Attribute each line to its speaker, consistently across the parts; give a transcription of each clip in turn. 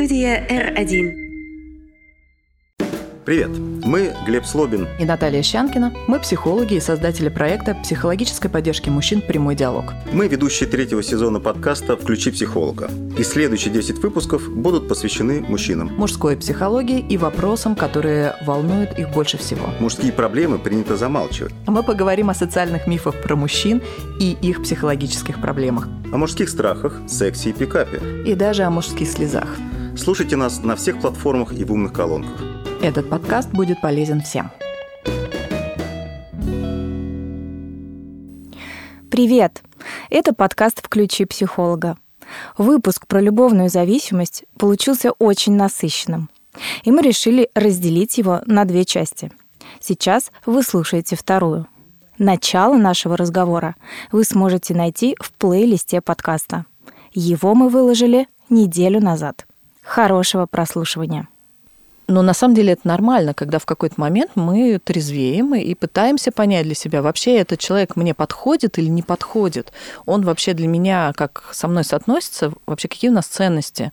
Speaker 1: Студия R1.
Speaker 2: Привет, мы Глеб Слобин
Speaker 3: и Наталья Щанкина. Мы психологи и создатели проекта психологической поддержки мужчин «Прямой диалог».
Speaker 2: Мы ведущие третьего сезона подкаста «Включи психолога». И следующие 10 выпусков будут посвящены мужчинам.
Speaker 3: Мужской психологии и вопросам, которые волнуют их больше всего.
Speaker 2: Мужские проблемы принято замалчивать.
Speaker 3: А мы поговорим о социальных мифах про мужчин и их психологических проблемах.
Speaker 2: О мужских страхах, сексе и пикапе.
Speaker 3: И даже о мужских слезах.
Speaker 2: Слушайте нас на всех платформах и в умных колонках.
Speaker 3: Этот подкаст будет полезен всем.
Speaker 4: Привет! Это подкаст «Включи психолога». Выпуск про любовную зависимость получился очень насыщенным. И мы решили разделить его на две части. Сейчас вы слушаете вторую. Начало нашего разговора вы сможете найти в плейлисте подкаста. Его мы выложили неделю назад. Хорошего прослушивания!
Speaker 3: Но на самом деле это нормально, когда в какой-то момент мы трезвеем и пытаемся понять для себя, вообще этот человек мне подходит или не подходит. Он вообще для меня, как со мной соотносится, вообще какие у нас ценности.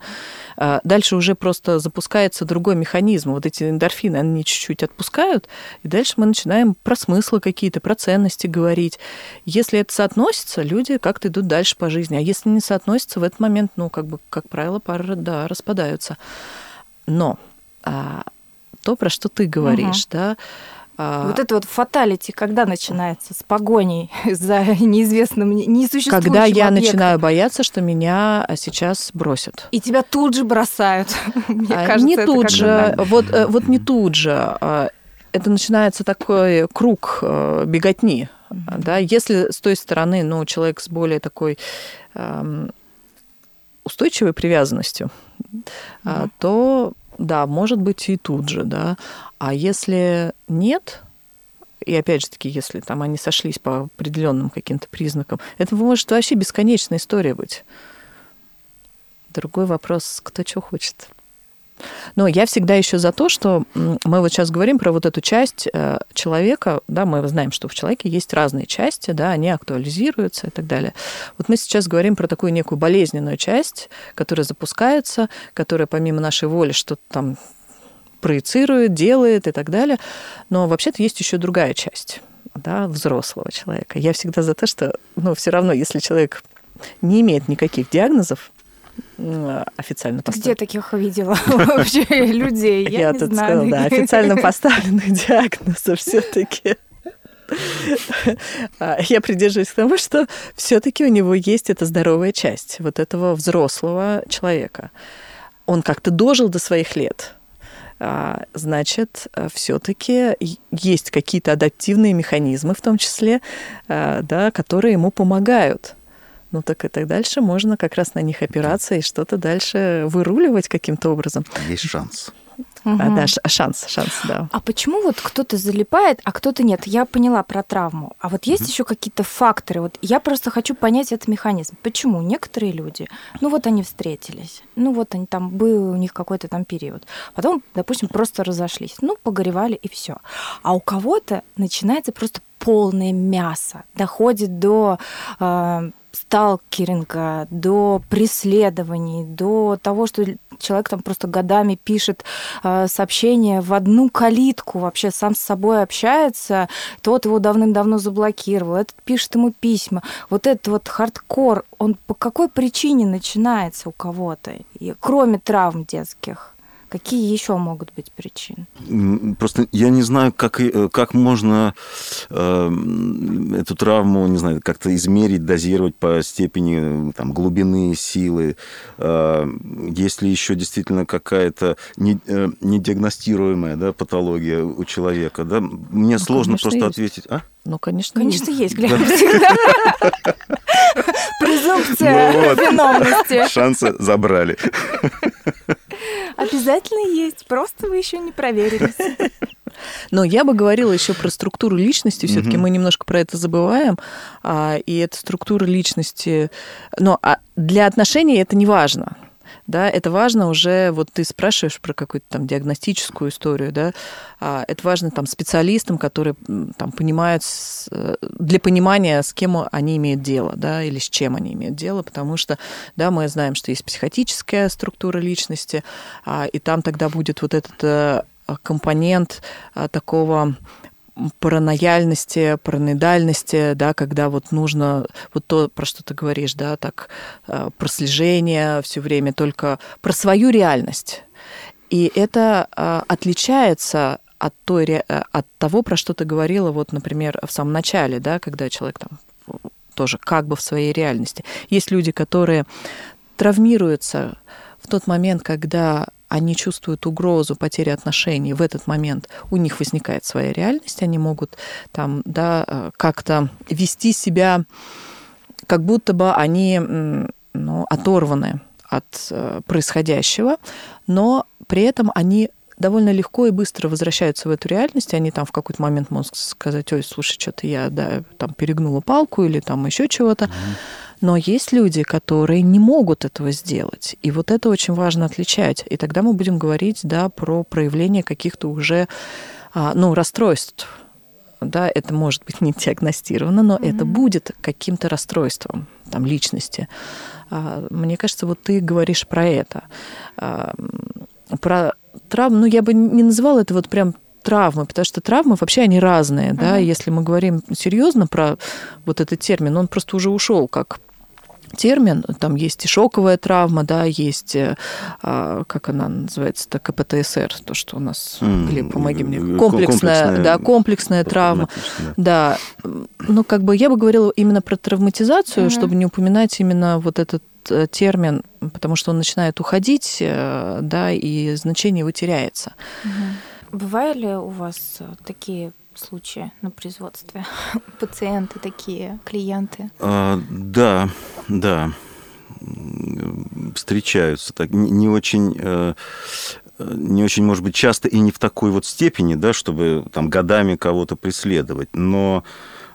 Speaker 3: А дальше уже просто запускается другой механизм. Вот эти эндорфины, они чуть-чуть отпускают, и дальше мы начинаем про смыслы какие-то, про ценности говорить. Если это соотносится, люди как-то идут дальше по жизни. А если не соотносится, в этот момент, ну, как бы, как правило, пары, да, распадаются. Но а, то, про что ты говоришь, угу. да.
Speaker 4: А, вот это вот фаталити, когда начинается с погоней за неизвестным, несуществующим
Speaker 3: Когда я
Speaker 4: объектом.
Speaker 3: начинаю бояться, что меня сейчас бросят.
Speaker 4: И тебя тут же бросают. Мне
Speaker 3: а,
Speaker 4: кажется,
Speaker 3: не тут же, вот, э, вот не тут же. А, это начинается такой круг э, беготни. Mm-hmm. Да? Если с той стороны ну, человек с более такой устойчивой привязанностью, mm-hmm. то да, может быть и тут же, да. А если нет, и опять же таки, если там они сошлись по определенным каким-то признакам, это может вообще бесконечная история быть. Другой вопрос, кто что хочет. Но я всегда еще за то, что мы вот сейчас говорим про вот эту часть э, человека, да, мы знаем, что в человеке есть разные части, да, они актуализируются и так далее. Вот мы сейчас говорим про такую некую болезненную часть, которая запускается, которая помимо нашей воли что-то там проецирует, делает и так далее. Но вообще-то есть еще другая часть да, взрослого человека. Я всегда за то, что, ну, все равно, если человек не имеет никаких диагнозов, официально
Speaker 4: поставленных. Где таких видела вообще людей? Я,
Speaker 3: Я
Speaker 4: не
Speaker 3: тут
Speaker 4: знаю.
Speaker 3: сказала, да, официально поставленных диагнозов все-таки. А, я придерживаюсь к тому, что все-таки у него есть эта здоровая часть вот этого взрослого человека. Он как-то дожил до своих лет. А, значит, все-таки есть какие-то адаптивные механизмы, в том числе, а, да, которые ему помогают ну так и так дальше можно как раз на них опираться и что-то дальше выруливать каким-то образом.
Speaker 2: Есть шанс.
Speaker 3: Угу. А, да, шанс, шанс, да.
Speaker 4: А почему вот кто-то залипает, а кто-то нет? Я поняла про травму. А вот есть угу. еще какие-то факторы? Вот я просто хочу понять этот механизм. Почему некоторые люди, ну вот они встретились, ну вот они там был у них какой-то там период, потом, допустим, просто разошлись, ну погоревали и все. А у кого-то начинается просто полное мясо, доходит до э, сталкеринга, до преследований, до того, что человек там просто годами пишет э, сообщения в одну калитку, вообще сам с собой общается, тот его давным-давно заблокировал, этот пишет ему письма. Вот этот вот хардкор, он по какой причине начинается у кого-то, кроме травм детских? Какие еще могут быть причины?
Speaker 2: Просто я не знаю, как, э, как можно э, эту травму, не знаю, как-то измерить, дозировать по степени там, глубины, силы. Э, есть ли еще действительно какая-то не, э, недиагностируемая да, патология у человека? Да? Мне ну, сложно просто есть. ответить. А?
Speaker 3: Ну, конечно,
Speaker 4: конечно есть, Глеб, Презумпция ну виновности.
Speaker 2: Шансы забрали.
Speaker 4: Обязательно есть, просто вы еще не проверились.
Speaker 3: Но я бы говорила еще про структуру личности. Все-таки mm мы немножко про это забываем. А, и эта структура личности. Но а для отношений это не важно. Да, это важно уже, вот ты спрашиваешь про какую-то там диагностическую историю, да, а это важно там специалистам, которые там понимают, э, для понимания, с кем они имеют дело, да, или с чем они имеют дело, потому что, да, мы знаем, что есть психотическая структура личности, а, и там тогда будет вот этот э, компонент а, такого паранояльности, параноидальности, да, когда вот нужно вот то, про что ты говоришь, да, так э, прослежение все время только про свою реальность. И это э, отличается от, той, э, от того, про что ты говорила, вот, например, в самом начале, да, когда человек там тоже как бы в своей реальности. Есть люди, которые травмируются в тот момент, когда они чувствуют угрозу потери отношений, в этот момент у них возникает своя реальность, они могут там, да, э, как-то вести себя, как будто бы они ну, оторваны от э, происходящего, но при этом они довольно легко и быстро возвращаются в эту реальность, они там в какой-то момент могут сказать, ой, слушай, что-то я да, там перегнула палку или там еще чего-то. Mm-hmm но есть люди, которые не могут этого сделать. И вот это очень важно отличать. И тогда мы будем говорить да, про проявление каких-то уже а, ну, расстройств. Да, это может быть не диагностировано, но mm-hmm. это будет каким-то расстройством там, личности. А, мне кажется, вот ты говоришь про это. А, про травму, ну, я бы не называла это вот прям травмы, потому что травмы вообще они разные, uh-huh. да. Если мы говорим серьезно про вот этот термин, он просто уже ушел как термин. Там есть и шоковая травма, да, есть, э, а, как она называется, то КПТСР, то, что у нас, mm, Глеб, помоги мне, комплексная, комплексная да, комплексная травма. Да. Ну, как бы я бы говорила именно про травматизацию, mm-hmm. чтобы не упоминать именно вот этот э, термин, потому что он начинает уходить, э, да, и значение его теряется.
Speaker 4: Угу. Бывали у вас такие случаи на производстве? Пациенты такие, клиенты?
Speaker 2: А, да, да. Встречаются. Так, не, не очень э, не очень, может быть, часто и не в такой вот степени, да, чтобы там годами кого-то преследовать, но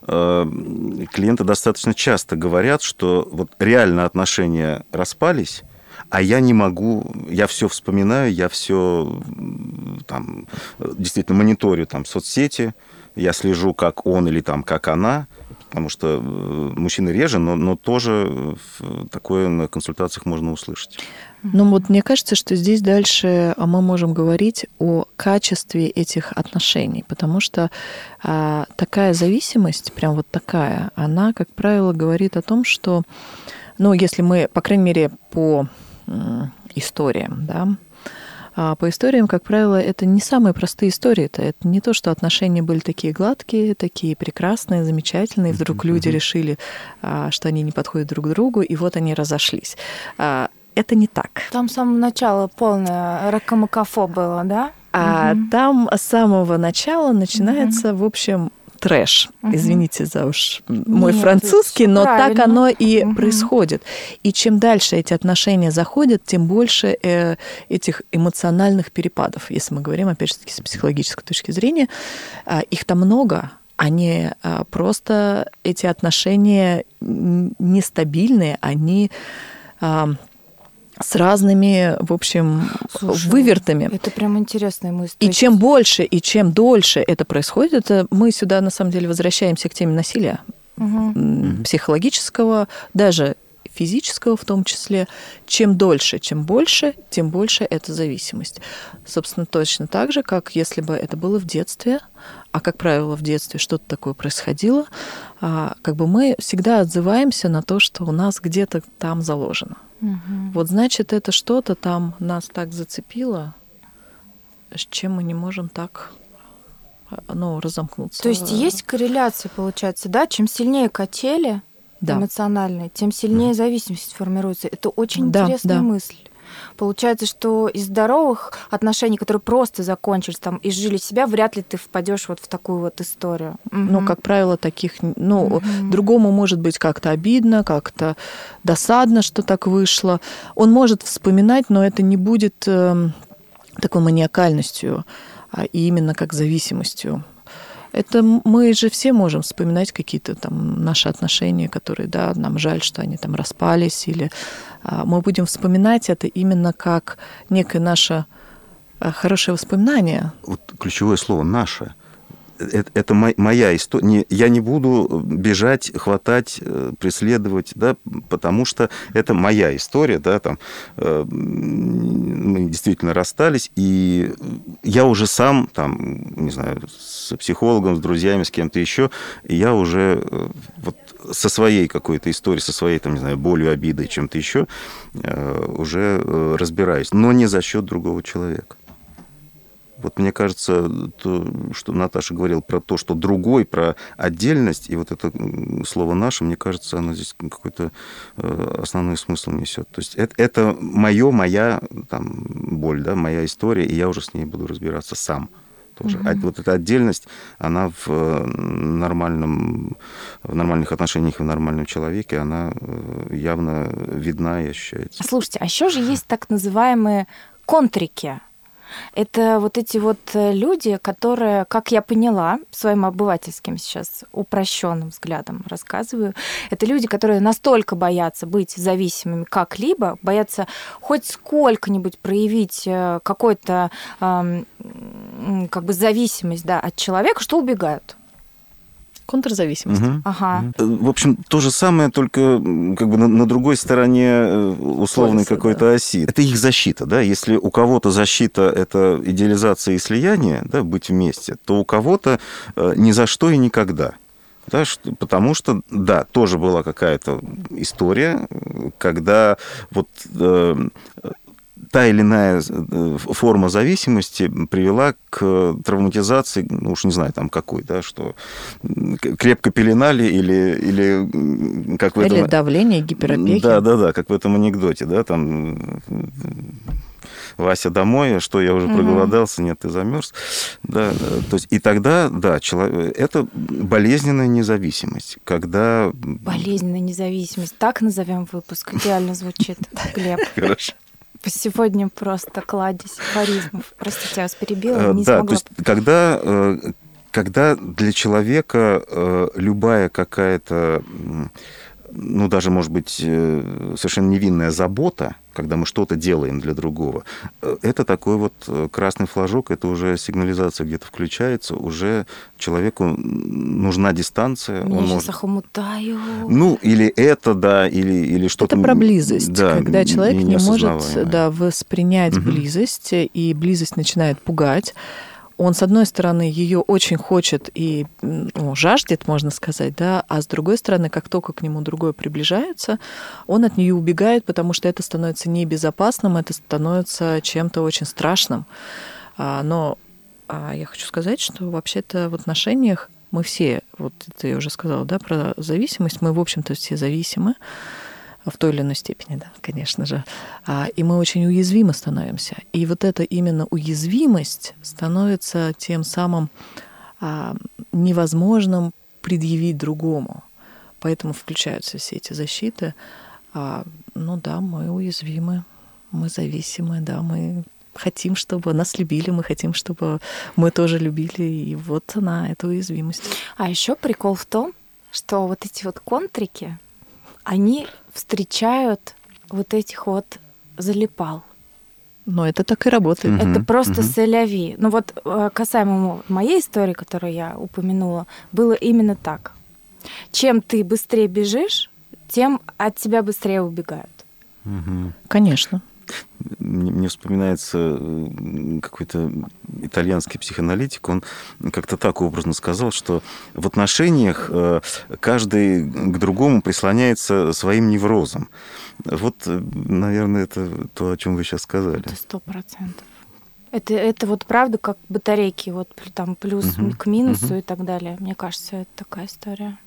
Speaker 2: э, клиенты достаточно часто говорят, что вот реально отношения распались, а я не могу, я все вспоминаю, я все там действительно мониторю там соцсети, я слежу, как он или там, как она, потому что э, мужчины реже, но, но тоже такое на консультациях можно услышать.
Speaker 3: Ну вот мне кажется, что здесь дальше а, мы можем говорить о качестве этих отношений, потому что а, такая зависимость, прям вот такая, она, как правило, говорит о том, что, ну, если мы, по крайней мере, по историям, да, а по историям, как правило, это не самые простые истории. Это, это не то, что отношения были такие гладкие, такие прекрасные, замечательные. Вдруг люди решили, а, что они не подходят друг к другу, и вот они разошлись. А, это не так.
Speaker 4: Там с самого начала полное ракомакафо было, да?
Speaker 3: А угу. там с самого начала начинается, угу. в общем, трэш. Угу. Извините за уж мой Нет, французский, но правильно. так оно и угу. происходит. И чем дальше эти отношения заходят, тем больше э, этих эмоциональных перепадов, если мы говорим, опять же с психологической точки зрения. Э, их там много, они э, просто, эти отношения нестабильные, они с разными, в общем, Слушай, вывертами.
Speaker 4: Это прям интересная мысль.
Speaker 3: И чем больше и чем дольше это происходит, это мы сюда на самом деле возвращаемся к теме насилия угу. психологического, даже физического в том числе. Чем дольше, чем больше, тем больше это зависимость. Собственно, точно так же, как если бы это было в детстве, а как правило в детстве что-то такое происходило, а, как бы мы всегда отзываемся на то, что у нас где-то там заложено. Угу. Вот значит, это что-то там нас так зацепило, с чем мы не можем так ну, разомкнуться.
Speaker 4: То есть есть корреляция, получается, да? Чем сильнее качели да. эмоциональные, тем сильнее зависимость формируется. Это очень да, интересная да. мысль. Получается, что из здоровых отношений, которые просто закончились там и жили себя, вряд ли ты впадешь вот в такую вот историю.
Speaker 3: Ну, как правило, таких, ну, угу. другому может быть как-то обидно, как-то досадно, что так вышло. Он может вспоминать, но это не будет э, такой маниакальностью, а именно как зависимостью. Это мы же все можем вспоминать какие-то там наши отношения, которые, да, нам жаль, что они там распались, или а, мы будем вспоминать это именно как некое наше а, хорошее воспоминание.
Speaker 2: Вот ключевое слово «наше» это, это моя история. Я не буду бежать, хватать, э, преследовать, да, потому что это моя история, да, там э, мы действительно расстались, и я уже сам, там, не знаю, с психологом, с друзьями, с кем-то еще, я уже э, вот со своей какой-то историей, со своей, там, не знаю, болью, обидой, чем-то еще уже разбираюсь, но не за счет другого человека. Вот мне кажется, то, что Наташа говорила про то, что другой, про отдельность, и вот это слово «наше», мне кажется, оно здесь какой-то э, основной смысл несет. То есть это, это мое, моя там, боль, да, моя история, и я уже с ней буду разбираться сам тоже. Угу. Вот эта отдельность, она в э, нормальном, в нормальных отношениях и в нормальном человеке, она э, явно видна и ощущается.
Speaker 4: Слушайте, а еще же есть так называемые контрики это вот эти вот э, люди, которые, как я поняла, своим обывательским сейчас упрощенным взглядом рассказываю, это люди, которые настолько боятся быть зависимыми как-либо, боятся хоть сколько-нибудь проявить э, какой-то как бы зависимость да, от человека, что убегают
Speaker 3: контрзависимость. Угу.
Speaker 4: Ага.
Speaker 2: В общем, то же самое, только как бы на, на другой стороне э, условной какой-то да. оси. Это их защита, да. Если у кого-то защита это идеализация и слияние, да, быть вместе, то у кого-то э, ни за что и никогда. Да, что, потому что, да, тоже была какая-то история, когда вот э, та или иная э, форма зависимости привела к травматизации, ну уж не знаю, там какой, да, что крепко пеленали или, или как в
Speaker 3: этом... Или давление, гиперопеки.
Speaker 2: Да, да, да, как в этом анекдоте, да, там Вася домой, что я уже угу. проголодался, нет, ты замерз. Да, то есть, и тогда, да, человек, это болезненная независимость, когда...
Speaker 4: Болезненная независимость, так назовем выпуск, идеально звучит, Глеб.
Speaker 2: Хорошо
Speaker 4: сегодня просто кладезь афоризмов. Простите, я вас перебила, э, не
Speaker 2: да,
Speaker 4: смогла.
Speaker 2: То есть, когда, э, когда для человека э, любая какая-то ну, даже, может быть, э, совершенно невинная забота, когда мы что-то делаем для другого, э, это такой вот э, красный флажок, это уже сигнализация где-то включается, уже человеку нужна дистанция.
Speaker 4: Я он сейчас может... охомутаю.
Speaker 2: Ну, или это, да, или, или что-то...
Speaker 3: Это про близость, да, когда человек не, не может да, воспринять угу. близость, и близость начинает пугать, он, с одной стороны, ее очень хочет и ну, жаждет, можно сказать, да, а с другой стороны, как только к нему другое приближается, он от нее убегает, потому что это становится небезопасным, это становится чем-то очень страшным. А, но а, я хочу сказать, что вообще-то в отношениях мы все, вот я уже сказала, да, про зависимость, мы, в общем-то, все зависимы в той или иной степени, да, конечно же. А, и мы очень уязвимы становимся. И вот эта именно уязвимость становится тем самым а, невозможным предъявить другому. Поэтому включаются все эти защиты. А, ну да, мы уязвимы, мы зависимы, да, мы хотим, чтобы нас любили, мы хотим, чтобы мы тоже любили. И вот она, эта уязвимость.
Speaker 4: А еще прикол в том, что вот эти вот контрики, они встречают вот этих вот залипал.
Speaker 3: Но это так и работает.
Speaker 4: Угу, это просто угу. сэляви. Ну вот э, касаемо моей истории, которую я упомянула, было именно так. Чем ты быстрее бежишь, тем от тебя быстрее убегают.
Speaker 3: Угу. Конечно
Speaker 2: мне вспоминается какой-то итальянский психоаналитик, он как-то так образно сказал, что в отношениях э, каждый к другому прислоняется своим неврозом. Вот, э, наверное, это то, о чем вы сейчас сказали.
Speaker 4: Это сто процентов. Это, это вот правда, как батарейки, вот там плюс угу, к минусу угу. и так далее. Мне кажется, это такая история.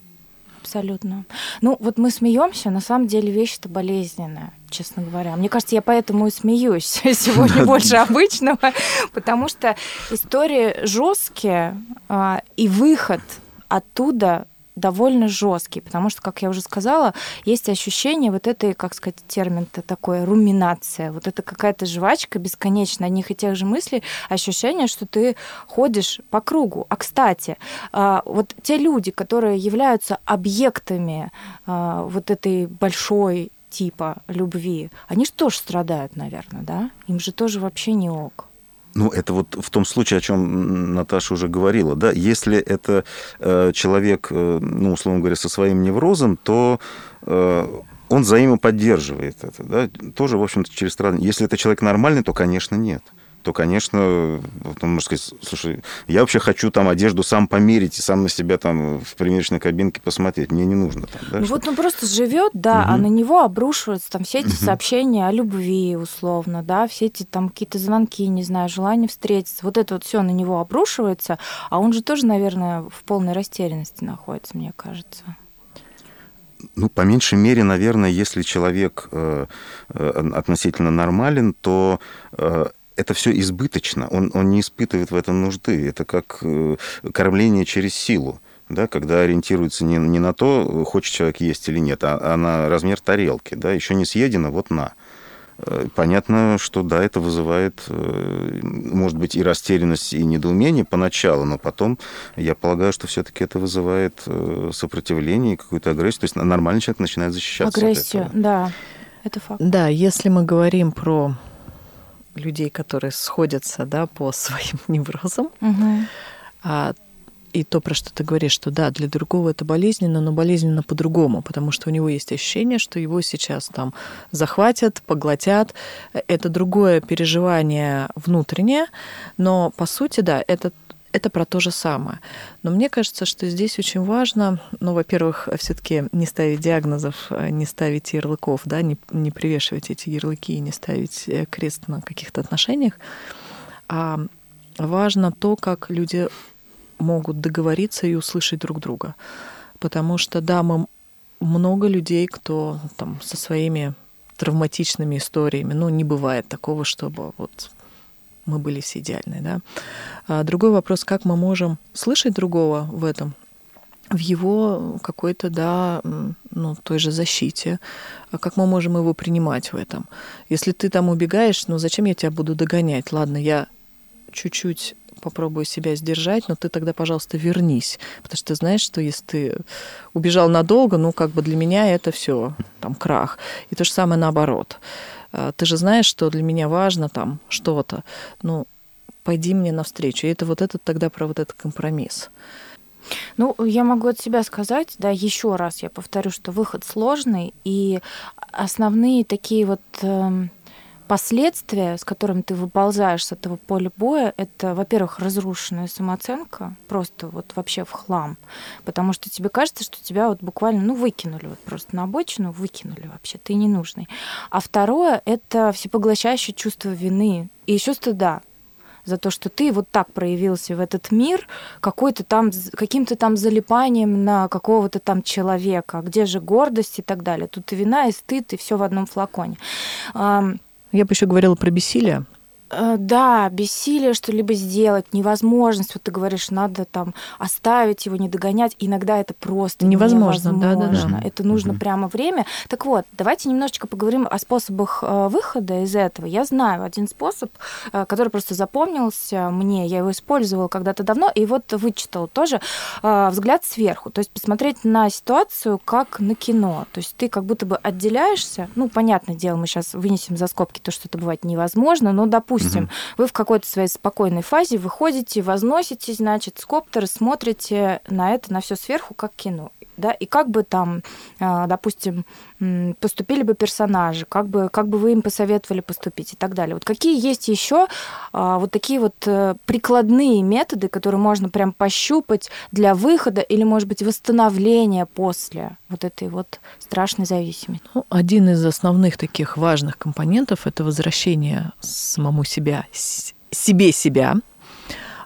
Speaker 4: Абсолютно. Ну, вот мы смеемся, на самом деле вещь-то болезненная, честно говоря. Мне кажется, я поэтому и смеюсь сегодня больше обычного, потому что истории жесткие, а, и выход оттуда довольно жесткий, потому что, как я уже сказала, есть ощущение вот этой, как сказать, термин-то такой, руминация. Вот это какая-то жвачка бесконечная одних и тех же мыслей, ощущение, что ты ходишь по кругу. А, кстати, а, вот те люди, которые являются объектами а, вот этой большой типа любви, они же тоже страдают, наверное, да? Им же тоже вообще не ок.
Speaker 2: Ну, это вот в том случае, о чем Наташа уже говорила, да, если это э, человек, э, ну, условно говоря, со своим неврозом, то э, он взаимоподдерживает это, да, тоже, в общем-то, через страдания. Если это человек нормальный, то, конечно, нет то, конечно, он может сказать, слушай, я вообще хочу там одежду сам померить и сам на себя там в примерочной кабинке посмотреть. Мне не нужно там,
Speaker 4: да, ну вот он просто живет, да, угу. а на него обрушиваются там все эти угу. сообщения о любви, условно, да, все эти там какие-то звонки, не знаю, желание встретиться. Вот это вот все на него обрушивается, а он же тоже, наверное, в полной растерянности находится, мне кажется.
Speaker 2: Ну, по меньшей мере, наверное, если человек э, э, относительно нормален, то э, это все избыточно, он, он не испытывает в этом нужды. Это как э, кормление через силу да, когда ориентируется не, не на то, хочет человек есть или нет, а, а на размер тарелки. Да, еще не съедено, вот на. Э, понятно, что да, это вызывает, э, может быть, и растерянность, и недоумение поначалу, но потом, я полагаю, что все-таки это вызывает сопротивление и какую-то агрессию. То есть нормальный человек начинает защищаться.
Speaker 4: Агрессию, да, это факт.
Speaker 3: Да, если мы говорим про людей, которые сходятся да, по своим неврозам. Угу. А, и то, про что ты говоришь, что да, для другого это болезненно, но болезненно по-другому, потому что у него есть ощущение, что его сейчас там захватят, поглотят. Это другое переживание внутреннее, но по сути, да, это это про то же самое. Но мне кажется, что здесь очень важно, ну, во-первых, все-таки не ставить диагнозов, не ставить ярлыков, да, не, не привешивать эти ярлыки и не ставить э, крест на каких-то отношениях. А важно то, как люди могут договориться и услышать друг друга. Потому что, да, мы много людей, кто там со своими травматичными историями, ну, не бывает такого, чтобы вот мы были все идеальные, да. А другой вопрос, как мы можем слышать другого в этом, в его какой-то, да, ну, той же защите, а как мы можем его принимать в этом. Если ты там убегаешь, ну, зачем я тебя буду догонять? Ладно, я чуть-чуть попробую себя сдержать, но ты тогда, пожалуйста, вернись. Потому что ты знаешь, что если ты убежал надолго, ну, как бы для меня это все там крах. И то же самое наоборот. А, ты же знаешь, что для меня важно там что-то. Ну, пойди мне навстречу. И это вот этот тогда про вот этот компромисс.
Speaker 4: Ну, я могу от себя сказать, да, еще раз я повторю, что выход сложный, и основные такие вот э, последствия, с которыми ты выползаешь с этого поля боя, это, во-первых, разрушенная самооценка, просто вот вообще в хлам, потому что тебе кажется, что тебя вот буквально, ну, выкинули вот просто на обочину, выкинули вообще, ты ненужный. А второе — это всепоглощающее чувство вины и еще стыда, за то, что ты вот так проявился в этот мир какой-то там, каким-то там залипанием на какого-то там человека, где же гордость и так далее. Тут и вина, и стыд, и все в одном флаконе.
Speaker 3: Я бы еще говорила про бессилие.
Speaker 4: Э, да, бессилие что-либо сделать, невозможность. Вот ты говоришь, надо там оставить его, не догонять. Иногда это просто невозможно. невозможно. Да, да, да. Это нужно угу. прямо время. Так вот, давайте немножечко поговорим о способах э, выхода из этого. Я знаю один способ, э, который просто запомнился мне. Я его использовала когда-то давно, и вот вычитал тоже взгляд сверху. То есть посмотреть на ситуацию как на кино. То есть ты как будто бы отделяешься. Ну, понятное дело, мы сейчас вынесем за скобки то, что это бывает невозможно, но, допустим, допустим, угу. вы в какой-то своей спокойной фазе выходите, возноситесь, значит, с коптера, смотрите на это, на все сверху, как кино да, и как бы там, а, допустим, поступили бы персонажи, как бы, как бы вы им посоветовали поступить и так далее. Вот какие есть еще а, вот такие вот э, прикладные методы, которые можно прям пощупать для выхода или, может быть, восстановления после вот этой вот страшной зависимости?
Speaker 3: Ну, один из основных таких важных компонентов – это возвращение самому себя, себе себя,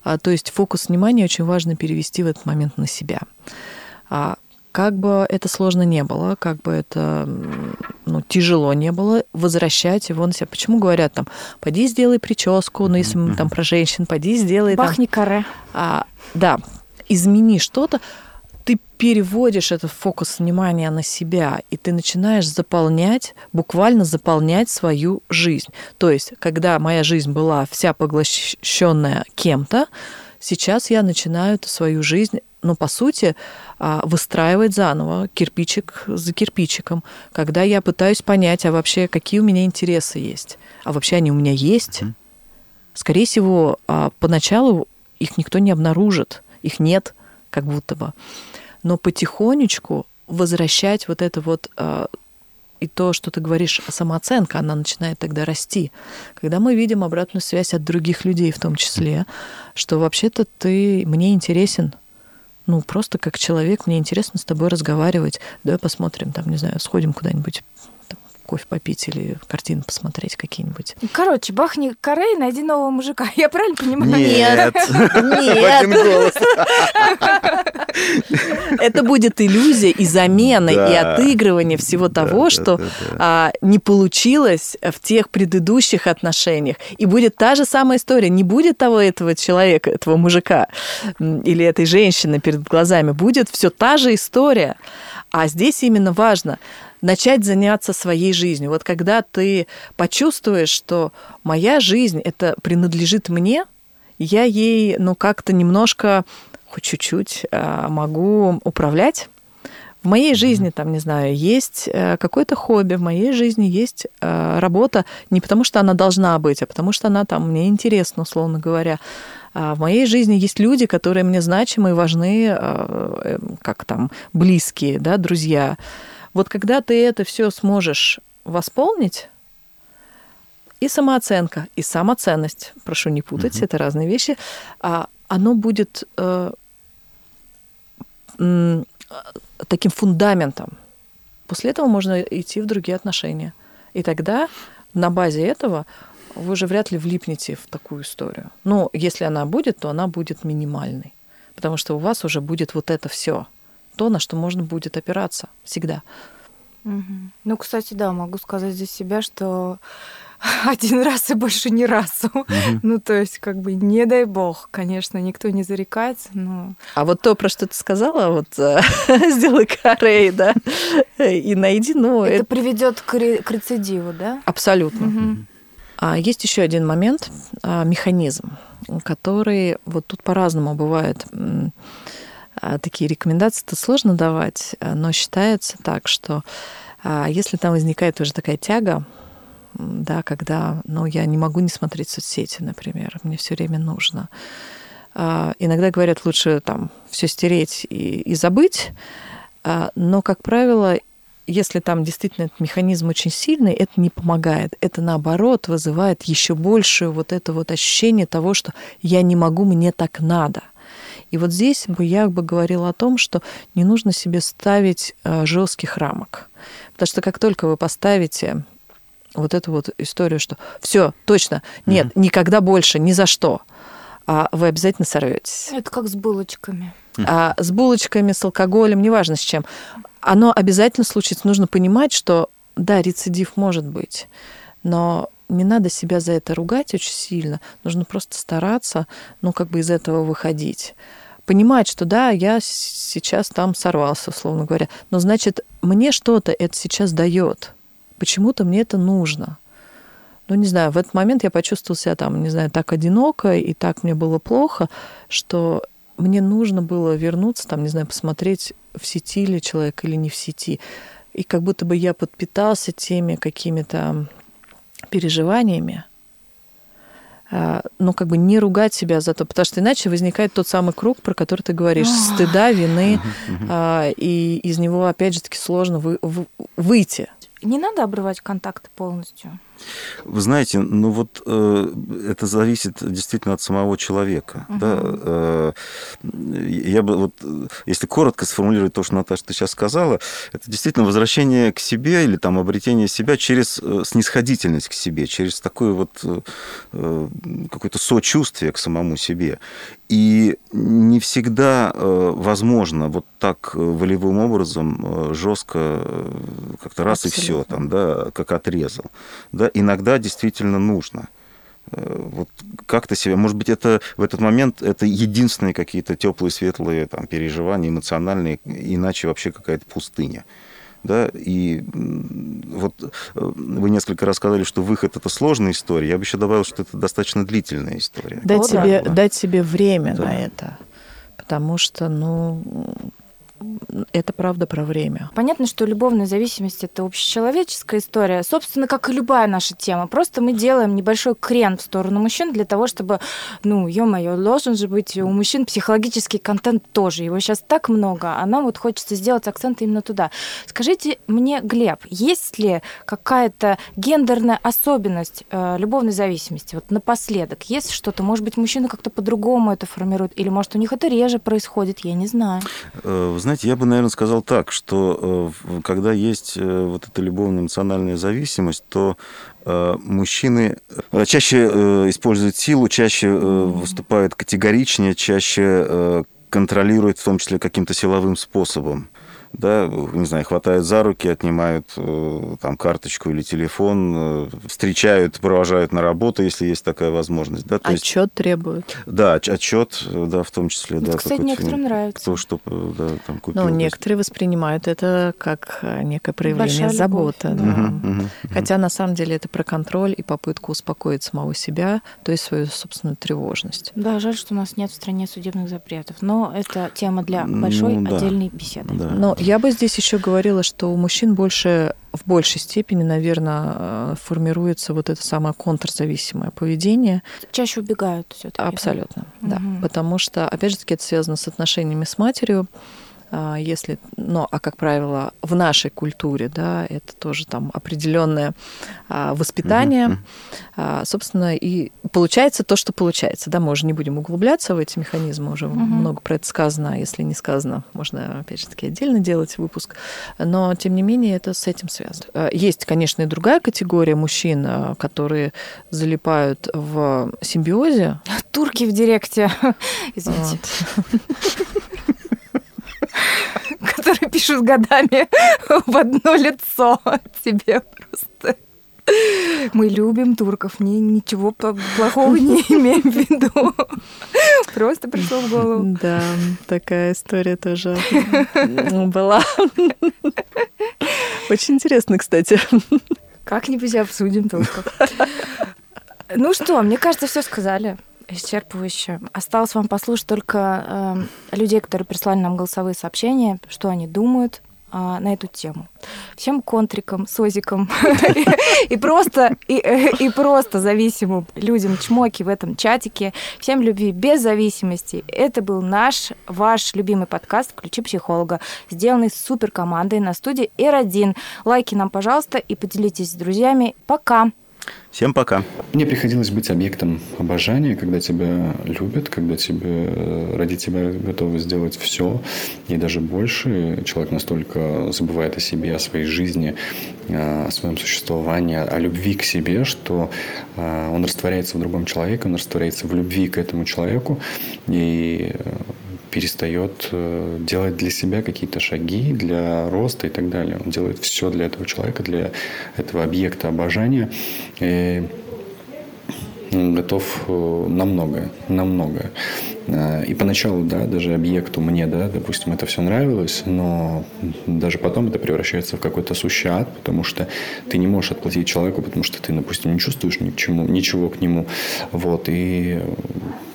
Speaker 3: а, то есть фокус внимания очень важно перевести в этот момент на себя. Как бы это сложно не было, как бы это ну, тяжело не было, возвращать его на себя. Почему говорят там, пойди сделай прическу, ну, если мы там про женщин, пойди сделай
Speaker 4: Бахни
Speaker 3: там...
Speaker 4: каре.
Speaker 3: А, да, измени что-то. ты переводишь этот фокус внимания на себя, и ты начинаешь заполнять, буквально заполнять свою жизнь. То есть, когда моя жизнь была вся поглощенная кем-то, сейчас я начинаю эту свою жизнь ну, по сути, а, выстраивать заново, кирпичик за кирпичиком, когда я пытаюсь понять, а вообще какие у меня интересы есть, а вообще они у меня есть. Скорее всего, а, поначалу их никто не обнаружит, их нет, как будто бы. Но потихонечку возвращать вот это вот а, и то, что ты говоришь, самооценка, она начинает тогда расти. Когда мы видим обратную связь от других людей в том числе, что вообще-то ты мне интересен, ну, просто как человек, мне интересно с тобой разговаривать. Давай посмотрим, там, не знаю, сходим куда-нибудь кофе попить или картины посмотреть какие-нибудь.
Speaker 4: Короче, бахни корей, найди нового мужика. Я правильно понимаю?
Speaker 3: Нет. Нет. Это будет иллюзия и замена, и отыгрывание всего того, что а, не получилось в тех предыдущих отношениях. И будет та же самая история. Не будет того этого человека, этого мужика или этой женщины перед глазами. Будет все та же история. А здесь именно важно начать заняться своей жизнью. Вот когда ты почувствуешь, что моя жизнь это принадлежит мне, я ей, ну, как-то немножко, хоть чуть-чуть а, могу управлять. В моей жизни, там, не знаю, есть э, какое-то хобби, в моей жизни есть э, работа не потому, что она должна быть, а потому что она там мне интересна, условно говоря. А в моей жизни есть люди, которые мне значимы и важны, э, как там, близкие, да, друзья. Вот когда ты это все сможешь восполнить, и самооценка, и самоценность, прошу не путать, угу. это разные вещи, а оно будет э, таким фундаментом. После этого можно идти в другие отношения. И тогда на базе этого вы же вряд ли влипнете в такую историю. Но если она будет, то она будет минимальной. Потому что у вас уже будет вот это все то, на что можно будет опираться всегда.
Speaker 4: Угу. Ну, кстати, да, могу сказать за себя, что один раз и больше ни разу. Угу. Ну, то есть, как бы, не дай бог, конечно, никто не зарекается, но...
Speaker 3: А вот то, про что ты сказала, вот э, сделай карей, да, и найди, ну...
Speaker 4: Это, это... приведет к, ре... к рецидиву, да?
Speaker 3: Абсолютно. Угу. А есть еще один момент, а, механизм, который вот тут по-разному бывает такие рекомендации-то сложно давать, а, но считается так, что а, если там возникает уже такая тяга, да, когда, ну, я не могу не смотреть соцсети, например, мне все время нужно. Иногда говорят, лучше там все стереть и, и забыть, но, как правило, если там действительно этот механизм очень сильный, это не помогает. Это наоборот вызывает еще большее вот это вот ощущение того, что я не могу, мне так надо. И вот здесь бы я бы говорила о том, что не нужно себе ставить э, жестких рамок. Потому что как только вы поставите вот эту вот историю, что все, точно, нет, mm-hmm. никогда больше, ни за что, а вы обязательно сорветесь.
Speaker 4: Это как с булочками.
Speaker 3: А с булочками, с алкоголем, неважно с чем. Оно обязательно случится. Нужно понимать, что да, рецидив может быть, но не надо себя за это ругать очень сильно. Нужно просто стараться, ну, как бы из этого выходить понимать, что да, я сейчас там сорвался, условно говоря, но значит, мне что-то это сейчас дает. Почему-то мне это нужно. Ну, не знаю, в этот момент я почувствовала себя там, не знаю, так одиноко, и так мне было плохо, что мне нужно было вернуться, там, не знаю, посмотреть, в сети ли человек или не в сети. И как будто бы я подпитался теми какими-то переживаниями, а, ну, как бы не ругать себя за то, потому что иначе возникает тот самый круг, про который ты говоришь, стыда, вины, а, и из него, опять же таки, сложно вы, выйти.
Speaker 4: Не надо обрывать контакты полностью.
Speaker 2: Вы знаете, ну вот э, это зависит действительно от самого человека. Угу. Да? Э, я бы вот, если коротко сформулировать то, что Наташа ты сейчас сказала, это действительно возвращение к себе или там обретение себя через э, снисходительность к себе, через такое вот э, э какое-то сочувствие к самому себе. И не всегда э, возможно вот так волевым образом жестко как-то раз Абсолютно. и все там, да, как отрезал. Да, иногда действительно нужно. Вот как то себя, может быть, это в этот момент это единственные какие-то теплые, светлые там, переживания, эмоциональные, иначе вообще какая-то пустыня да, и вот э, вы несколько раз сказали, что выход это сложная история. Я бы еще добавил, что это достаточно длительная история.
Speaker 3: Дать, себе, да. дать себе время да. на это. Потому что, ну, это правда про время.
Speaker 4: Понятно, что любовная зависимость это общечеловеческая история, собственно, как и любая наша тема. Просто мы делаем небольшой крен в сторону мужчин для того, чтобы, ну, ё-моё, должен же быть у мужчин психологический контент тоже. Его сейчас так много, а нам вот хочется сделать акцент именно туда. Скажите мне, Глеб, есть ли какая-то гендерная особенность э, любовной зависимости? Вот напоследок, есть что-то? Может быть, мужчины как-то по-другому это формируют? Или, может, у них это реже происходит? Я не знаю.
Speaker 2: Э, вы знаете, я бы, наверное, сказал так, что э, когда есть э, вот эта любовно-эмоциональная зависимость, то э, мужчины чаще используют силу, чаще выступают категоричнее, чаще контролируют, в том числе каким-то силовым способом да, не знаю, хватают за руки, отнимают э, там карточку или телефон, э, встречают, провожают на работу, если есть такая возможность. Да,
Speaker 3: то отчет есть, требуют.
Speaker 2: Да, отчет, да, в том числе.
Speaker 4: Это,
Speaker 2: да,
Speaker 4: кстати, некоторым нравится.
Speaker 2: Кто что да, там купил.
Speaker 3: Ну, некоторые воспринимают это как э, некое проявление Большая заботы. Да. Угу, угу, Хотя на самом деле это про контроль и попытку успокоить самого себя, то есть свою собственную тревожность.
Speaker 4: Да, жаль, что у нас нет в стране судебных запретов, но это тема для большой ну, да, отдельной беседы.
Speaker 3: Да. Но я бы здесь еще говорила, что у мужчин больше, в большей степени, наверное, э, формируется вот это самое контрзависимое поведение.
Speaker 4: Чаще убегают все-таки.
Speaker 3: Абсолютно, да. да. Потому что, опять же таки, это связано с отношениями с матерью. А, если, ну, а как правило, в нашей культуре, да, это тоже там определенное а, воспитание, mm-hmm. собственно, и получается то, что получается, да, мы уже не будем углубляться в эти механизмы, уже mm-hmm. много про это сказано, а если не сказано, можно, опять же таки, отдельно делать выпуск, но, тем не менее, это с этим связано. Есть, конечно, и другая категория мужчин, которые залипают в симбиозе.
Speaker 4: Турки в директе, извините. Вот. пишут годами в одно лицо тебе просто. Мы любим турков, не, ничего плохого не имеем в виду. Просто пришло в голову.
Speaker 3: Да, такая история тоже была. Очень интересно, кстати.
Speaker 4: Как-нибудь обсудим турков. Ну что, мне кажется, все сказали исчерпывающе. Осталось вам послушать только э, людей, которые прислали нам голосовые сообщения, что они думают э, на эту тему. Всем контрикам, созикам и просто и, и просто зависимым людям чмоки в этом чатике. Всем любви без зависимости. Это был наш, ваш любимый подкаст «Включи психолога», сделанный супер командой на студии R1. Лайки нам, пожалуйста, и поделитесь с друзьями. Пока!
Speaker 2: Всем пока.
Speaker 1: Мне приходилось быть объектом обожания, когда тебя любят, когда тебе, ради тебя готовы сделать все и даже больше. Человек настолько забывает о себе, о своей жизни, о своем существовании, о любви к себе, что а, он растворяется в другом человеке, он растворяется в любви к этому человеку. И перестает э, делать для себя какие-то шаги для роста и так далее. Он делает все для этого человека, для этого объекта обожания. И готов э, на многое, на многое. Э, и поначалу, да, даже объекту мне, да, допустим, это все нравилось, но даже потом это превращается в какой-то сущий ад, потому что ты не можешь отплатить человеку, потому что ты, допустим, не чувствуешь ни к чему, ничего к нему. Вот, и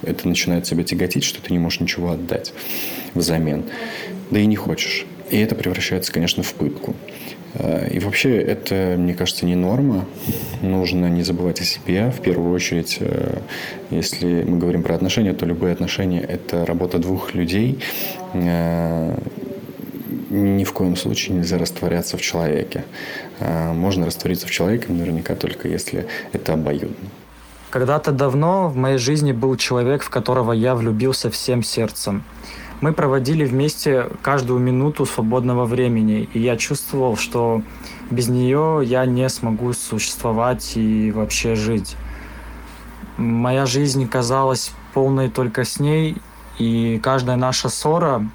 Speaker 1: это начинает себя тяготить, что ты не можешь ничего отдать взамен. Да и не хочешь. И это превращается, конечно, в пытку. Э, и вообще это, мне кажется, не норма. Нужно не забывать о себе. В первую очередь, э, если мы говорим про отношения, то любые отношения – это работа двух людей. Э, ни в коем случае нельзя растворяться в человеке. Можно раствориться в человеке наверняка только если это обоюдно.
Speaker 5: Когда-то давно в моей жизни был человек, в которого я влюбился всем сердцем. Мы проводили вместе каждую минуту свободного времени, и я чувствовал, что без нее я не смогу существовать и вообще жить. Моя жизнь казалась полной только с ней, и каждая наша ссора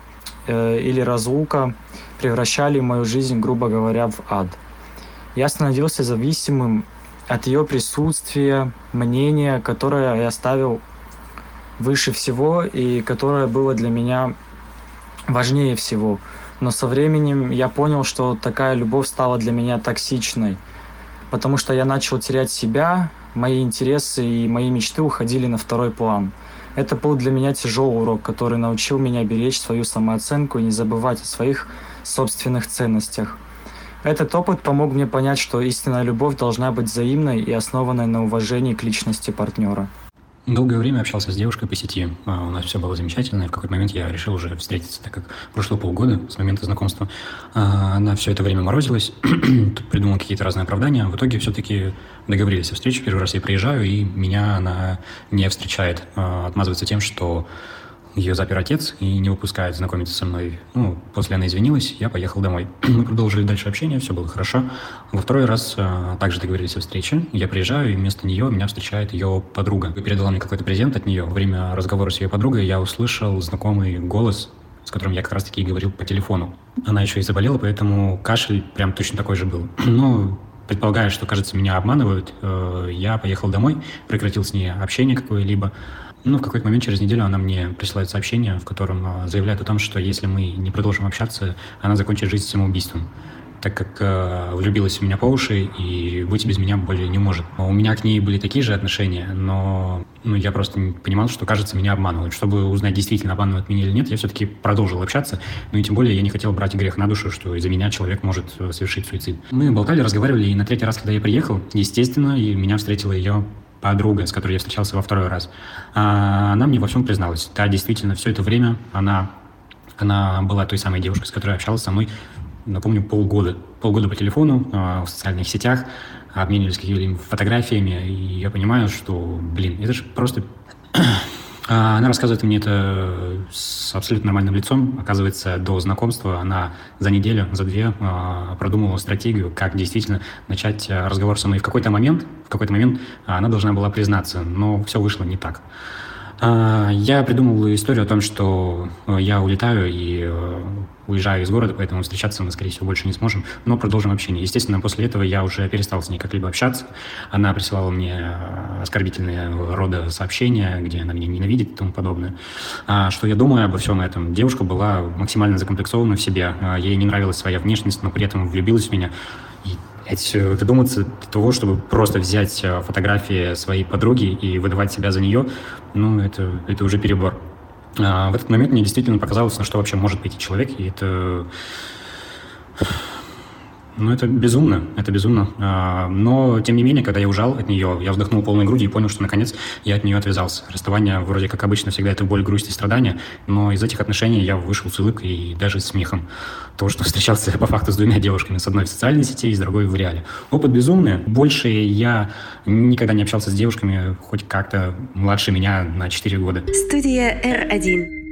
Speaker 5: э, или разлука превращали мою жизнь, грубо говоря, в ад. Я становился зависимым от ее присутствия, мнения, которое я ставил выше всего и которое было для меня важнее всего. Но со временем я понял, что такая любовь стала для меня токсичной, потому что я начал терять себя, мои интересы и мои мечты уходили на второй план. Это был для меня тяжелый урок, который научил меня беречь свою самооценку и не забывать о своих собственных ценностях. Этот опыт помог мне понять, что истинная любовь должна быть взаимной и основанной на уважении к личности партнера.
Speaker 6: Долгое время общался с девушкой по сети. А, у нас все было замечательно. И в какой-то момент я решил уже встретиться, так как прошло полгода с момента знакомства. А, она все это время морозилась, придумала какие-то разные оправдания. В итоге все-таки договорились о встрече. Первый раз я приезжаю, и меня она не встречает. А, отмазывается тем, что ее запер отец и не выпускает знакомиться со мной. Ну, после она извинилась, я поехал домой. Мы продолжили дальше общение, все было хорошо. Во второй раз а, также договорились о встрече. Я приезжаю, и вместо нее меня встречает ее подруга. Передала мне какой-то презент от нее. Во время разговора с ее подругой я услышал знакомый голос, с которым я как раз-таки говорил по телефону. Она еще и заболела, поэтому кашель прям точно такой же был. Но предполагая, что, кажется, меня обманывают, э, я поехал домой, прекратил с ней общение какое-либо. Ну, в какой-то момент через неделю она мне присылает сообщение, в котором а, заявляет о том, что если мы не продолжим общаться, она закончит жизнь самоубийством так как э, влюбилась в меня по уши и быть без меня более не может. У меня к ней были такие же отношения, но ну, я просто понимал, что, кажется, меня обманывают. Чтобы узнать, действительно обманывают меня или нет, я все-таки продолжил общаться. Ну и тем более я не хотел брать грех на душу, что из-за меня человек может э, совершить суицид. Мы болтали, разговаривали, и на третий раз, когда я приехал, естественно, и меня встретила ее подруга, с которой я встречался во второй раз, а, она мне во всем призналась. Да, действительно, все это время она, она была той самой девушкой, с которой общалась со мной, напомню, полгода. Полгода по телефону, а, в социальных сетях, обменивались какими-либо фотографиями, и я понимаю, что, блин, это же просто она рассказывает мне это с абсолютно нормальным лицом. Оказывается, до знакомства она за неделю, за две а, продумывала стратегию, как действительно начать а, разговор со мной. В какой-то момент, в какой-то момент она должна была признаться, но все вышло не так. А, я придумал историю о том, что э, я улетаю и э, уезжаю из города, поэтому встречаться мы, скорее всего, больше не сможем, но продолжим общение. Естественно, после этого я уже перестал с ней как-либо общаться. Она присылала мне э, оскорбительные рода сообщения, где она меня ненавидит и тому подобное. А что я думаю обо всем этом? Девушка была максимально закомплексована в себе, а, ей не нравилась своя внешность, но при этом влюбилась в меня. И додуматься до того, чтобы просто взять э, фотографии своей подруги и выдавать себя за нее, ну, это, это уже перебор. А в этот момент мне действительно показалось, на что вообще может пойти человек, и это ну, это безумно, это безумно. А, но, тем не менее, когда я ужал от нее, я вздохнул полной грудью и понял, что, наконец, я от нее отвязался. Расставание, вроде как обычно, всегда это боль, грусть и страдания, но из этих отношений я вышел с улыбкой и даже с смехом. То, что встречался по факту с двумя девушками, с одной в социальной сети и с другой в реале. Опыт безумный. Больше я никогда не общался с девушками, хоть как-то младше меня на 4 года.
Speaker 7: Студия R1.